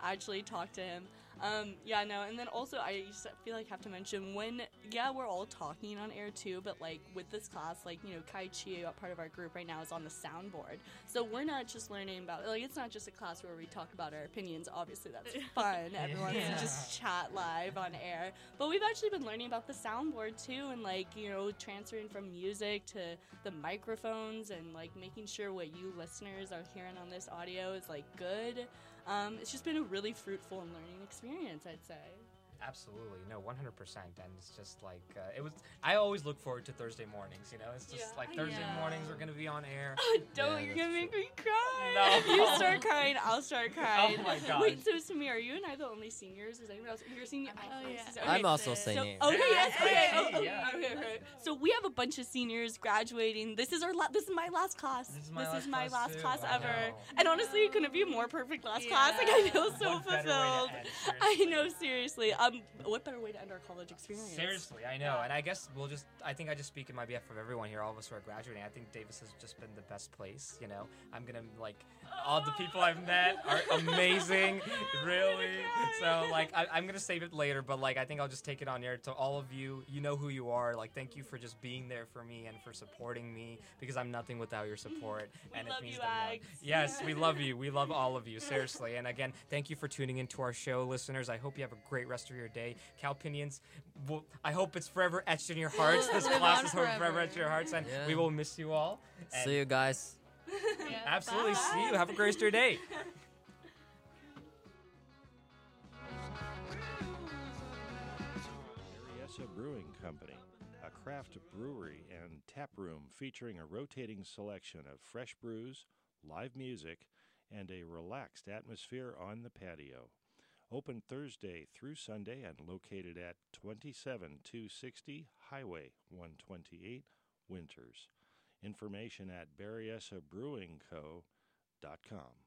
actually talk to him. Um, yeah, no, and then also I just feel like I have to mention when, yeah, we're all talking on air too, but like with this class, like you know, Kai Chi, part of our group right now, is on the soundboard, so we're not just learning about like it's not just a class where we talk about our opinions. Obviously, that's (laughs) fun. Everyone Yeah. just chat live on air, but we've actually been learning about the soundboard too, and like you know, transferring from music to the microphones and like making sure what you listeners are hearing on this audio is like good. Um, it's just been a really fruitful and learning experience, I'd say. Absolutely, no, one hundred percent, and it's just like uh, it was. I always look forward to Thursday mornings. You know, it's just Yeah. like Thursday Yeah. mornings are gonna be on air. (laughs) Oh, Don't, you're gonna make me cry. No. If (laughs) you start (laughs) crying, I'll start crying. Oh my gosh. Wait, so Samir, are you and I the only seniors? Is anyone else? You're a senior. Oh yeah. I'm also singing. So, okay, yes, okay, Hey, oh, oh, yeah. okay, okay. So we have a bunch of seniors graduating. This is our la- this is my last class. This is my last class, too. class I ever. And honestly, it couldn't be a more perfect last class. Like I feel so What better way to fulfilled. end, I know, seriously. Um, what better way to end our college experience? Seriously, I know, and I guess we'll just. I think I just speak in my behalf of everyone here. All of us who are graduating. I think Davis has just been the best place. You know, I'm gonna like all the people I've met are (laughs) amazing, really. So like, I, I'm gonna save it later, but like, I think I'll just take it on air to all of you. You know who you are. Like, thank you for just being there for me and for supporting me because I'm nothing without your support, (laughs) and love it means you. Ags. Yes, we love (laughs) you. We love all of you, seriously. And again, thank you for tuning into our show, listeners. I hope you have a great rest of your day. Calpinions, well, I hope it's forever etched in your hearts. (laughs) This class is forever forever. etched in your hearts, and Yeah. we will miss you all. And See you guys. (laughs) Absolutely. See you. Have a great rest of your day. (laughs) Berryessa Brewing Company, a craft brewery and tap room featuring a rotating selection of fresh brews, live music, and a relaxed atmosphere on the patio. Open Thursday through Sunday and located at 27260 Highway 128, Winters. Information at berryessabrewingco.com.